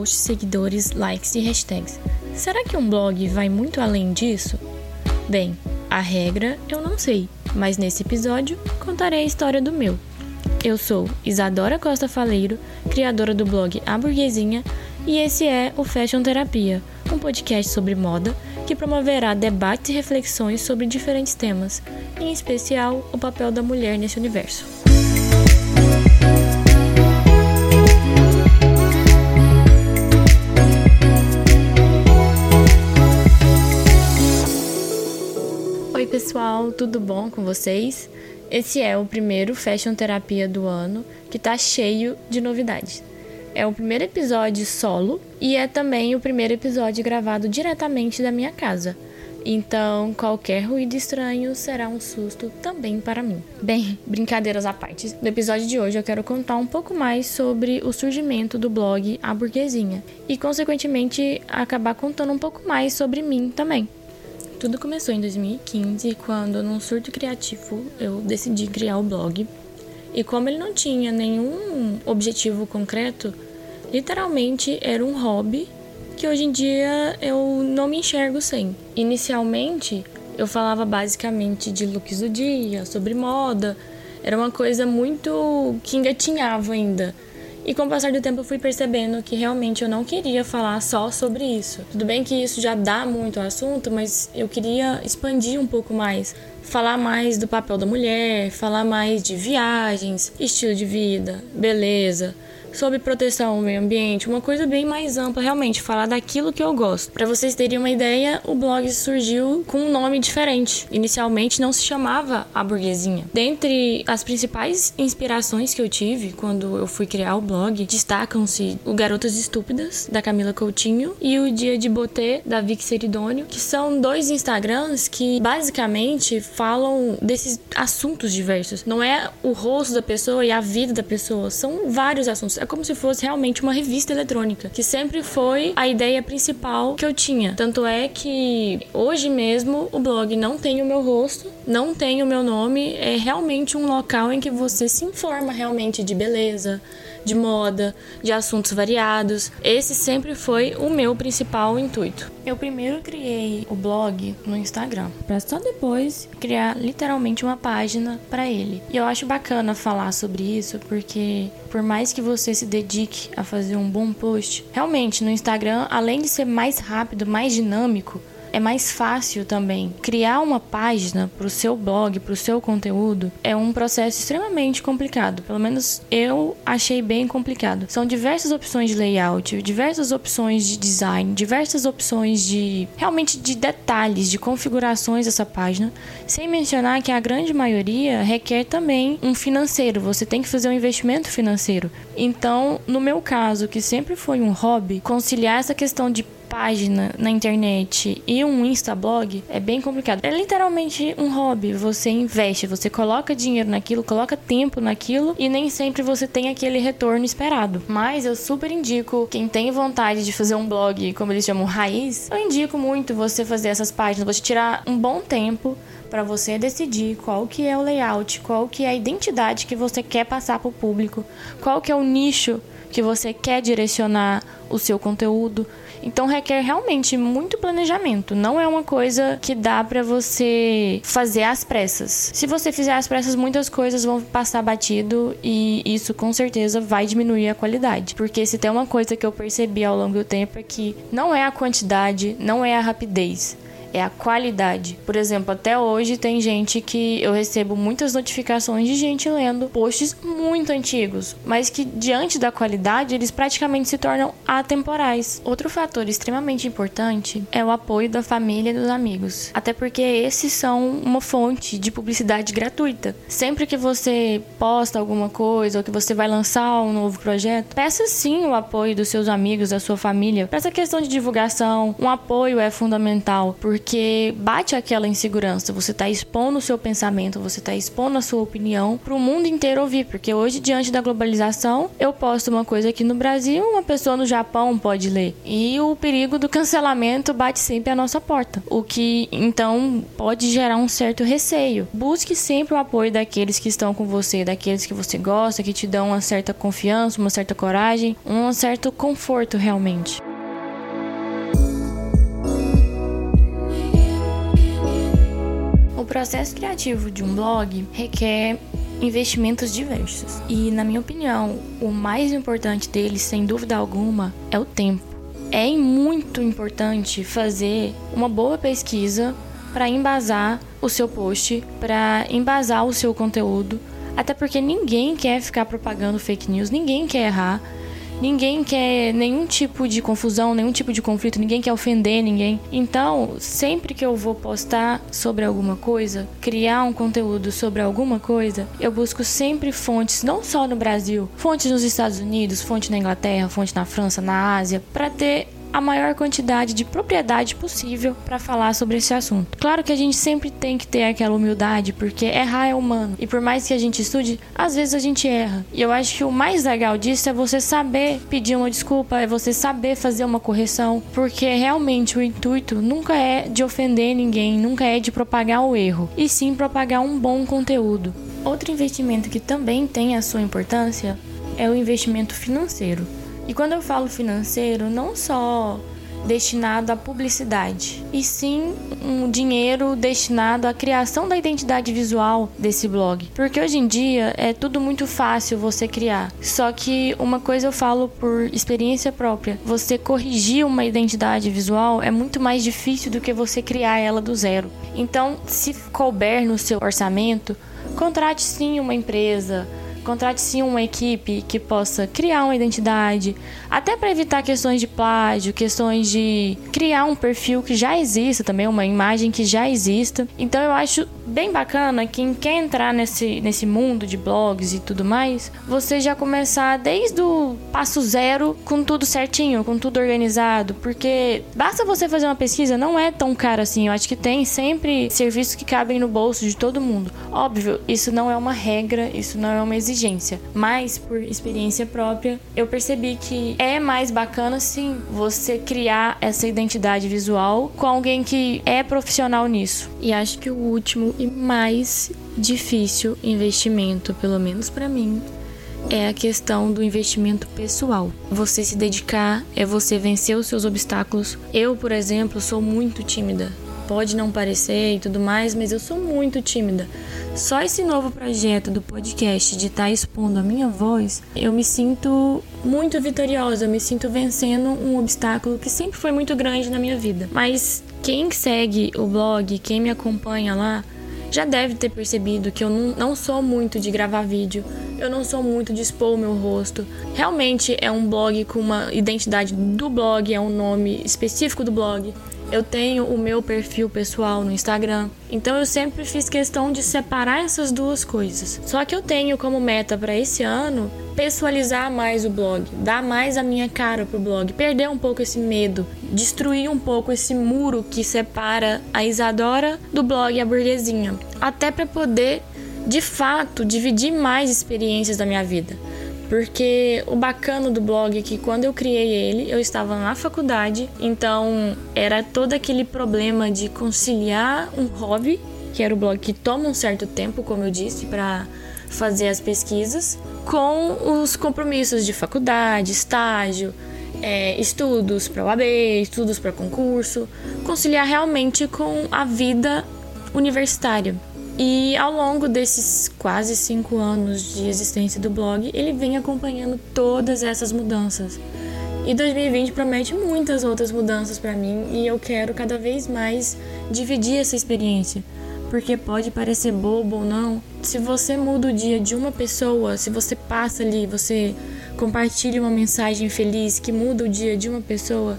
posts, seguidores, likes e hashtags. Será que um blog vai muito além disso? Bem, a regra eu não sei, mas nesse episódio contarei a história do meu. Eu sou Isadora Costa Faleiro, criadora do blog A Burguesinha, e esse é o Fashion Terapia, um podcast sobre moda que promoverá debates e reflexões sobre diferentes temas, em especial o papel da mulher nesse universo. Tudo bom com vocês? Esse é o primeiro Fashion Terapia do ano que tá cheio de novidades. É o primeiro episódio solo e é também o primeiro episódio gravado diretamente da minha casa. Então, qualquer ruído estranho será um susto também para mim. Bem, brincadeiras à parte. No episódio de hoje eu quero contar um pouco mais sobre o surgimento do blog A Burguesinha e, consequentemente, acabar contando um pouco mais sobre mim também. Tudo começou em 2015, quando, num surto criativo, eu decidi criar o blog. E como ele não tinha nenhum objetivo concreto, literalmente era um hobby que hoje em dia eu não me enxergo sem. Inicialmente, eu falava basicamente de looks do dia, sobre moda, era uma coisa muito que engatinhava ainda. E com o passar do tempo eu fui percebendo que realmente eu não queria falar só sobre isso. Tudo bem que isso já dá muito assunto, mas eu queria expandir um pouco mais, falar mais do papel da mulher, falar mais de viagens, estilo de vida, beleza, sobre proteção ao meio ambiente, uma coisa bem mais ampla, realmente, falar daquilo que eu gosto. Para vocês terem uma ideia, o blog surgiu com um nome diferente. Inicialmente não se chamava A Burguesinha. Dentre as principais inspirações que eu tive quando eu fui criar o blog, destacam-se o Garotas Estúpidas, da Camila Coutinho, e o Dia de Botê, da Vic Seridônio, que são dois Instagrams que basicamente falam desses assuntos diversos. Não é o rosto da pessoa e a vida da pessoa, são vários assuntos é como se fosse realmente uma revista eletrônica, que sempre foi a ideia principal que eu tinha. Tanto é que hoje mesmo o blog não tem o meu rosto, não tem o meu nome, é realmente um local em que você se informa realmente de beleza, de moda, de assuntos variados. Esse sempre foi o meu principal intuito. Eu primeiro criei o blog no Instagram, para só depois criar literalmente uma página para ele. E eu acho bacana falar sobre isso porque por mais que você se dedique a fazer um bom post, realmente no Instagram, além de ser mais rápido, mais dinâmico, é mais fácil também. Criar uma página para o seu blog, para o seu conteúdo, é um processo extremamente complicado. Pelo menos eu achei bem complicado. São diversas opções de layout, diversas opções de design, diversas opções de realmente de detalhes, de configurações dessa página, sem mencionar que a grande maioria requer também um financeiro. Você tem que fazer um investimento financeiro. Então, no meu caso, que sempre foi um hobby, conciliar essa questão de página na internet e um Instablog é bem complicado. É literalmente um hobby. Você investe, você coloca dinheiro naquilo, coloca tempo naquilo e nem sempre você tem aquele retorno esperado. Mas eu super indico quem tem vontade de fazer um blog, como eles chamam raiz, eu indico muito você fazer essas páginas, você tirar um bom tempo para você decidir qual que é o layout, qual que é a identidade que você quer passar para o público, qual que é o nicho que você quer direcionar o seu conteúdo. Então requer realmente muito planejamento. Não é uma coisa que dá para você fazer às pressas. Se você fizer às pressas, muitas coisas vão passar batido e isso com certeza vai diminuir a qualidade. Porque se tem uma coisa que eu percebi ao longo do tempo é que não é a quantidade, não é a rapidez é a qualidade. Por exemplo, até hoje tem gente que eu recebo muitas notificações de gente lendo posts muito antigos, mas que diante da qualidade eles praticamente se tornam atemporais. Outro fator extremamente importante é o apoio da família e dos amigos, até porque esses são uma fonte de publicidade gratuita. Sempre que você posta alguma coisa ou que você vai lançar um novo projeto, peça sim o apoio dos seus amigos, da sua família. Para essa questão de divulgação, um apoio é fundamental, porque porque bate aquela insegurança. Você está expondo o seu pensamento, você está expondo a sua opinião para o mundo inteiro ouvir, porque hoje diante da globalização, eu posto uma coisa aqui no Brasil, uma pessoa no Japão pode ler. E o perigo do cancelamento bate sempre à nossa porta, o que então pode gerar um certo receio. Busque sempre o apoio daqueles que estão com você, daqueles que você gosta, que te dão uma certa confiança, uma certa coragem, um certo conforto realmente. Processo criativo de um blog requer investimentos diversos. E, na minha opinião, o mais importante deles, sem dúvida alguma, é o tempo. É muito importante fazer uma boa pesquisa para embasar o seu post, para embasar o seu conteúdo, até porque ninguém quer ficar propagando fake news, ninguém quer errar. Ninguém quer nenhum tipo de confusão, nenhum tipo de conflito, ninguém quer ofender ninguém. Então, sempre que eu vou postar sobre alguma coisa, criar um conteúdo sobre alguma coisa, eu busco sempre fontes, não só no Brasil, fontes nos Estados Unidos, fonte na Inglaterra, fonte na França, na Ásia, para ter a maior quantidade de propriedade possível para falar sobre esse assunto. Claro que a gente sempre tem que ter aquela humildade, porque errar é humano. E por mais que a gente estude, às vezes a gente erra. E eu acho que o mais legal disso é você saber pedir uma desculpa, é você saber fazer uma correção, porque realmente o intuito nunca é de ofender ninguém, nunca é de propagar o erro, e sim propagar um bom conteúdo. Outro investimento que também tem a sua importância é o investimento financeiro. E quando eu falo financeiro, não só destinado à publicidade, e sim um dinheiro destinado à criação da identidade visual desse blog. Porque hoje em dia é tudo muito fácil você criar. Só que uma coisa eu falo por experiência própria: você corrigir uma identidade visual é muito mais difícil do que você criar ela do zero. Então, se couber no seu orçamento, contrate sim uma empresa Contrate sim uma equipe que possa criar uma identidade, até para evitar questões de plágio, questões de criar um perfil que já exista também, uma imagem que já exista. Então eu acho bem bacana quem quer entrar nesse, nesse mundo de blogs e tudo mais, você já começar desde o passo zero com tudo certinho, com tudo organizado, porque basta você fazer uma pesquisa, não é tão caro assim. Eu acho que tem sempre serviços que cabem no bolso de todo mundo. Óbvio, isso não é uma regra, isso não é uma exigência, mas por experiência própria, eu percebi que é mais bacana sim você criar essa identidade visual com alguém que é profissional nisso. E acho que o último e mais difícil investimento, pelo menos para mim, é a questão do investimento pessoal. Você se dedicar é você vencer os seus obstáculos. Eu, por exemplo, sou muito tímida. Pode não parecer e tudo mais, mas eu sou muito tímida. Só esse novo projeto do podcast de estar tá expondo a minha voz, eu me sinto muito vitoriosa, eu me sinto vencendo um obstáculo que sempre foi muito grande na minha vida. Mas quem segue o blog, quem me acompanha lá, já deve ter percebido que eu não, não sou muito de gravar vídeo, eu não sou muito de expor o meu rosto. Realmente é um blog com uma identidade do blog, é um nome específico do blog. Eu tenho o meu perfil pessoal no Instagram. Então eu sempre fiz questão de separar essas duas coisas. Só que eu tenho como meta para esse ano pessoalizar mais o blog, dar mais a minha cara pro blog, perder um pouco esse medo, destruir um pouco esse muro que separa a Isadora do blog A Burguesinha, até para poder de fato dividir mais experiências da minha vida. Porque o bacana do blog é que quando eu criei ele, eu estava na faculdade, então era todo aquele problema de conciliar um hobby, que era o blog que toma um certo tempo, como eu disse, para fazer as pesquisas, com os compromissos de faculdade, estágio, é, estudos para o AB, estudos para concurso, conciliar realmente com a vida universitária. E ao longo desses quase cinco anos de existência do blog, ele vem acompanhando todas essas mudanças. E 2020 promete muitas outras mudanças para mim e eu quero cada vez mais dividir essa experiência. Porque pode parecer bobo ou não, se você muda o dia de uma pessoa, se você passa ali, você compartilha uma mensagem feliz que muda o dia de uma pessoa,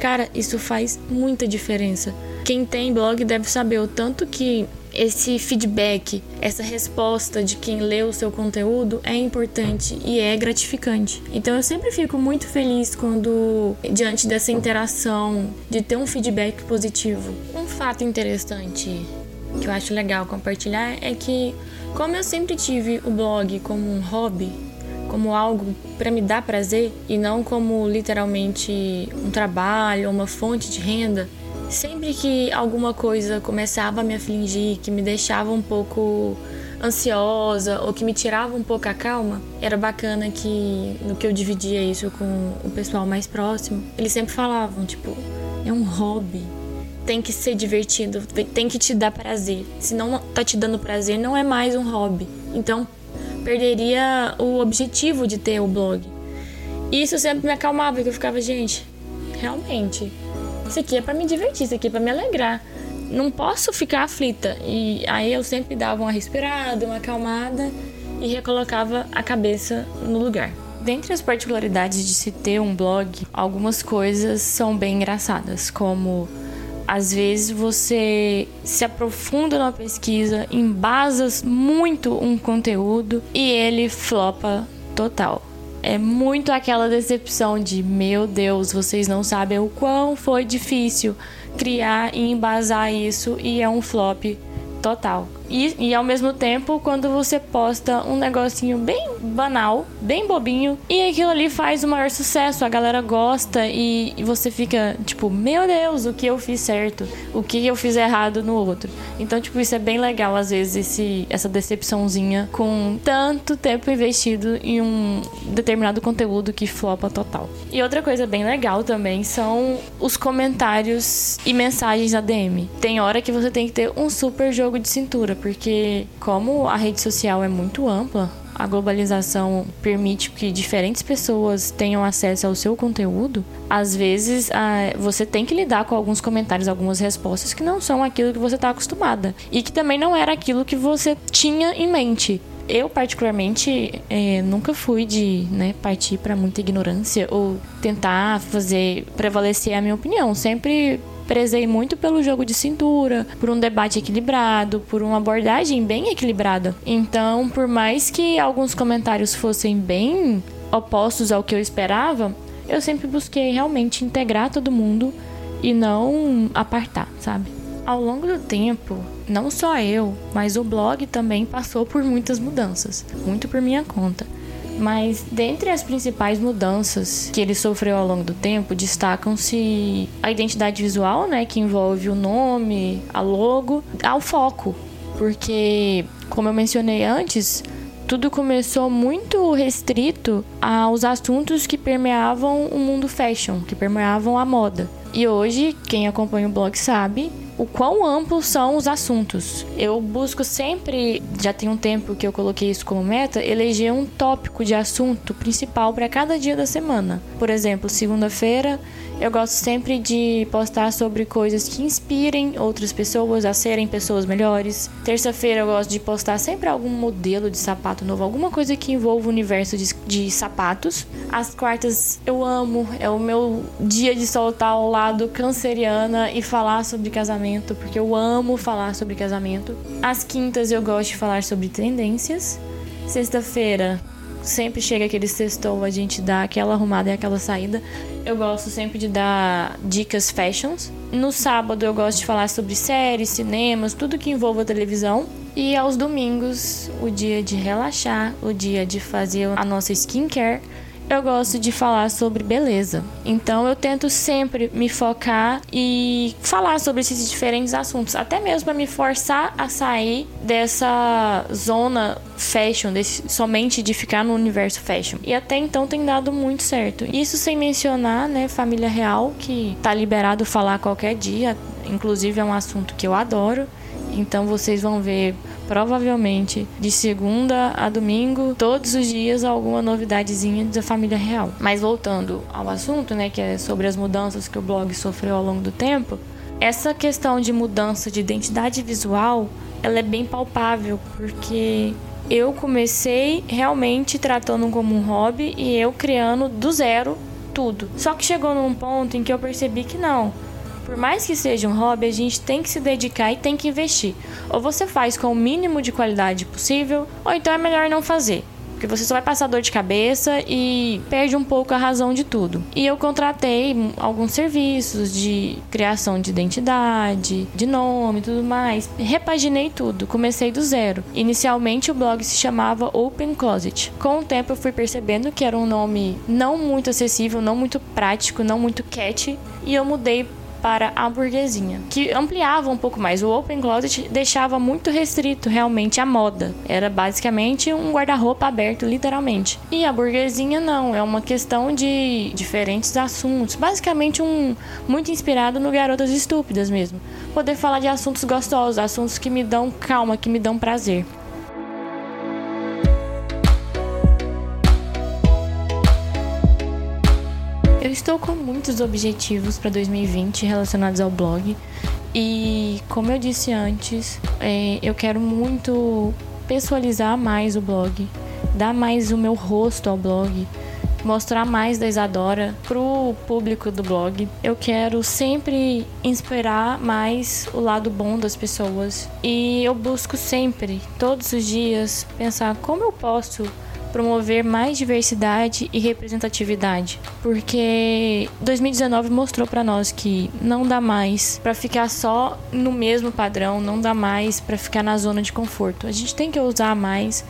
cara, isso faz muita diferença. Quem tem blog deve saber o tanto que esse feedback, essa resposta de quem lê o seu conteúdo é importante e é gratificante. Então eu sempre fico muito feliz quando, diante dessa interação, de ter um feedback positivo. Um fato interessante que eu acho legal compartilhar é que, como eu sempre tive o blog como um hobby, como algo para me dar prazer e não como literalmente um trabalho uma fonte de renda, sempre que alguma coisa começava a me afligir, que me deixava um pouco ansiosa ou que me tirava um pouco a calma, era bacana que no que eu dividia isso com o pessoal mais próximo, eles sempre falavam, tipo, é um hobby, tem que ser divertido, tem que te dar prazer. Se não tá te dando prazer, não é mais um hobby. Então, perderia o objetivo de ter o blog. Isso sempre me acalmava, porque eu ficava, gente, realmente, isso aqui é para me divertir, isso aqui é para me alegrar. Não posso ficar aflita. E aí eu sempre dava uma respirada, uma acalmada e recolocava a cabeça no lugar. Dentre as particularidades de se ter um blog, algumas coisas são bem engraçadas, como às vezes você se aprofunda na pesquisa, embasa muito um conteúdo e ele flopa total. É muito aquela decepção de meu Deus, vocês não sabem o quão foi difícil criar e embasar isso e é um flop total. E, e ao mesmo tempo, quando você posta um negocinho bem banal, bem bobinho, e aquilo ali faz o maior sucesso, a galera gosta e, e você fica tipo, meu Deus, o que eu fiz certo, o que eu fiz errado no outro. Então, tipo, isso é bem legal às vezes esse, essa decepçãozinha com tanto tempo investido em um determinado conteúdo que flopa total. E outra coisa bem legal também são os comentários e mensagens ADM. Tem hora que você tem que ter um super jogo de cintura porque como a rede social é muito ampla, a globalização permite que diferentes pessoas tenham acesso ao seu conteúdo, às vezes você tem que lidar com alguns comentários, algumas respostas que não são aquilo que você está acostumada e que também não era aquilo que você tinha em mente. Eu, particularmente, é, nunca fui de né, partir para muita ignorância ou tentar fazer prevalecer a minha opinião. Sempre prezei muito pelo jogo de cintura, por um debate equilibrado, por uma abordagem bem equilibrada. Então, por mais que alguns comentários fossem bem opostos ao que eu esperava, eu sempre busquei realmente integrar todo mundo e não apartar, sabe? Ao longo do tempo, não só eu, mas o blog também passou por muitas mudanças, muito por minha conta. Mas dentre as principais mudanças que ele sofreu ao longo do tempo, destacam-se a identidade visual, né, que envolve o nome, a logo, ao foco, porque como eu mencionei antes, tudo começou muito restrito aos assuntos que permeavam o mundo fashion, que permeavam a moda. E hoje, quem acompanha o blog sabe o quão amplos são os assuntos. Eu busco sempre, já tem um tempo que eu coloquei isso como meta, eleger um tópico de assunto principal para cada dia da semana. Por exemplo, segunda-feira eu gosto sempre de postar sobre coisas que inspirem outras pessoas a serem pessoas melhores. Terça-feira eu gosto de postar sempre algum modelo de sapato novo, alguma coisa que envolva o universo de, de sapatos. As quartas eu amo, é o meu dia de soltar ao lado canceriana e falar sobre casamento, porque eu amo falar sobre casamento. As quintas eu gosto de falar sobre tendências. Sexta-feira sempre chega aquele sextou, a gente dá aquela arrumada e aquela saída. Eu gosto sempre de dar dicas fashions. No sábado eu gosto de falar sobre séries, cinemas, tudo que envolva televisão. E aos domingos, o dia de relaxar, o dia de fazer a nossa skincare eu gosto de falar sobre beleza. Então eu tento sempre me focar e falar sobre esses diferentes assuntos, até mesmo para me forçar a sair dessa zona fashion, desse, somente de ficar no universo fashion. E até então tem dado muito certo. Isso sem mencionar, né, família real, que tá liberado falar qualquer dia, inclusive é um assunto que eu adoro. Então vocês vão ver provavelmente de segunda a domingo, todos os dias alguma novidadezinha da família real. Mas voltando ao assunto, né, que é sobre as mudanças que o blog sofreu ao longo do tempo, essa questão de mudança de identidade visual, ela é bem palpável, porque eu comecei realmente tratando como um hobby e eu criando do zero tudo. Só que chegou num ponto em que eu percebi que não por mais que seja um hobby, a gente tem que se dedicar e tem que investir. Ou você faz com o mínimo de qualidade possível, ou então é melhor não fazer. Porque você só vai passar dor de cabeça e perde um pouco a razão de tudo. E eu contratei alguns serviços de criação de identidade, de nome tudo mais. Repaginei tudo, comecei do zero. Inicialmente o blog se chamava Open Closet. Com o tempo eu fui percebendo que era um nome não muito acessível, não muito prático, não muito catchy. E eu mudei para a burguesinha, que ampliava um pouco mais. O Open Closet deixava muito restrito realmente a moda. Era basicamente um guarda-roupa aberto, literalmente. E a burguesinha não, é uma questão de diferentes assuntos. Basicamente um muito inspirado no Garotas Estúpidas mesmo. Poder falar de assuntos gostosos, assuntos que me dão calma, que me dão prazer. Eu estou com muitos objetivos para 2020 relacionados ao blog e, como eu disse antes, é, eu quero muito pessoalizar mais o blog, dar mais o meu rosto ao blog, mostrar mais da Isadora pro público do blog. Eu quero sempre inspirar mais o lado bom das pessoas e eu busco sempre, todos os dias, pensar como eu posso promover mais diversidade e representatividade, porque 2019 mostrou para nós que não dá mais para ficar só no mesmo padrão, não dá mais para ficar na zona de conforto. A gente tem que usar mais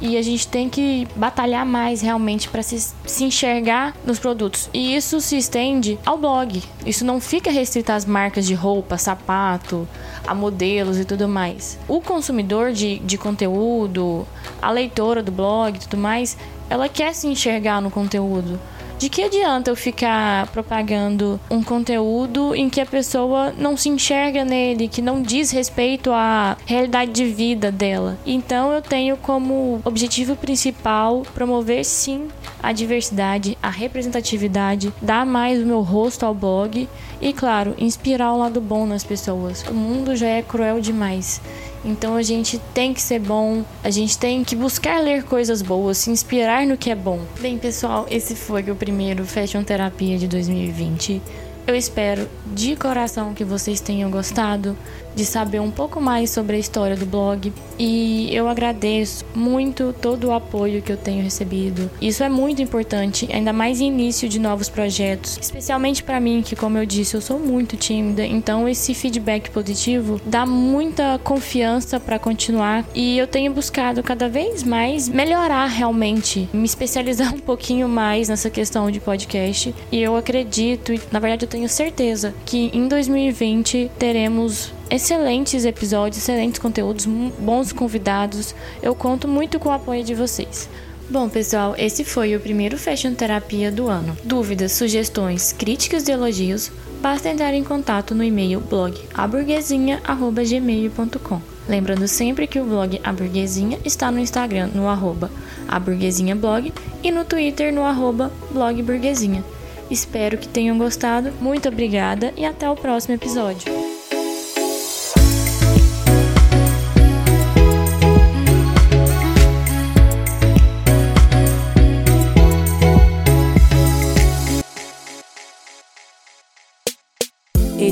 e a gente tem que batalhar mais realmente para se, se enxergar nos produtos. E isso se estende ao blog. Isso não fica restrito às marcas de roupa, sapato, a modelos e tudo mais. O consumidor de, de conteúdo, a leitora do blog e tudo mais, ela quer se enxergar no conteúdo. De que adianta eu ficar propagando um conteúdo em que a pessoa não se enxerga nele, que não diz respeito à realidade de vida dela? Então eu tenho como objetivo principal promover sim a diversidade, a representatividade, dar mais o meu rosto ao blog e, claro, inspirar o lado bom nas pessoas. O mundo já é cruel demais. Então a gente tem que ser bom, a gente tem que buscar ler coisas boas, se inspirar no que é bom. Bem, pessoal, esse foi o primeiro Fashion Terapia de 2020. Eu espero de coração que vocês tenham gostado de saber um pouco mais sobre a história do blog. E eu agradeço muito todo o apoio que eu tenho recebido. Isso é muito importante, ainda mais em início de novos projetos, especialmente para mim, que como eu disse, eu sou muito tímida, então esse feedback positivo dá muita confiança para continuar. E eu tenho buscado cada vez mais melhorar realmente, me especializar um pouquinho mais nessa questão de podcast. E eu acredito, na verdade eu tenho certeza que em 2020 teremos excelentes episódios, excelentes conteúdos, bons convidados. Eu conto muito com o apoio de vocês. Bom, pessoal, esse foi o primeiro Fashion Terapia do ano. Dúvidas, sugestões, críticas e elogios, basta entrar em contato no e-mail blog aburguesinha.gmail.com. Lembrando sempre que o blog A Burguesinha está no Instagram no arroba aburguesinhablog e no Twitter no arroba blogburguesinha. Espero que tenham gostado, muito obrigada e até o próximo episódio.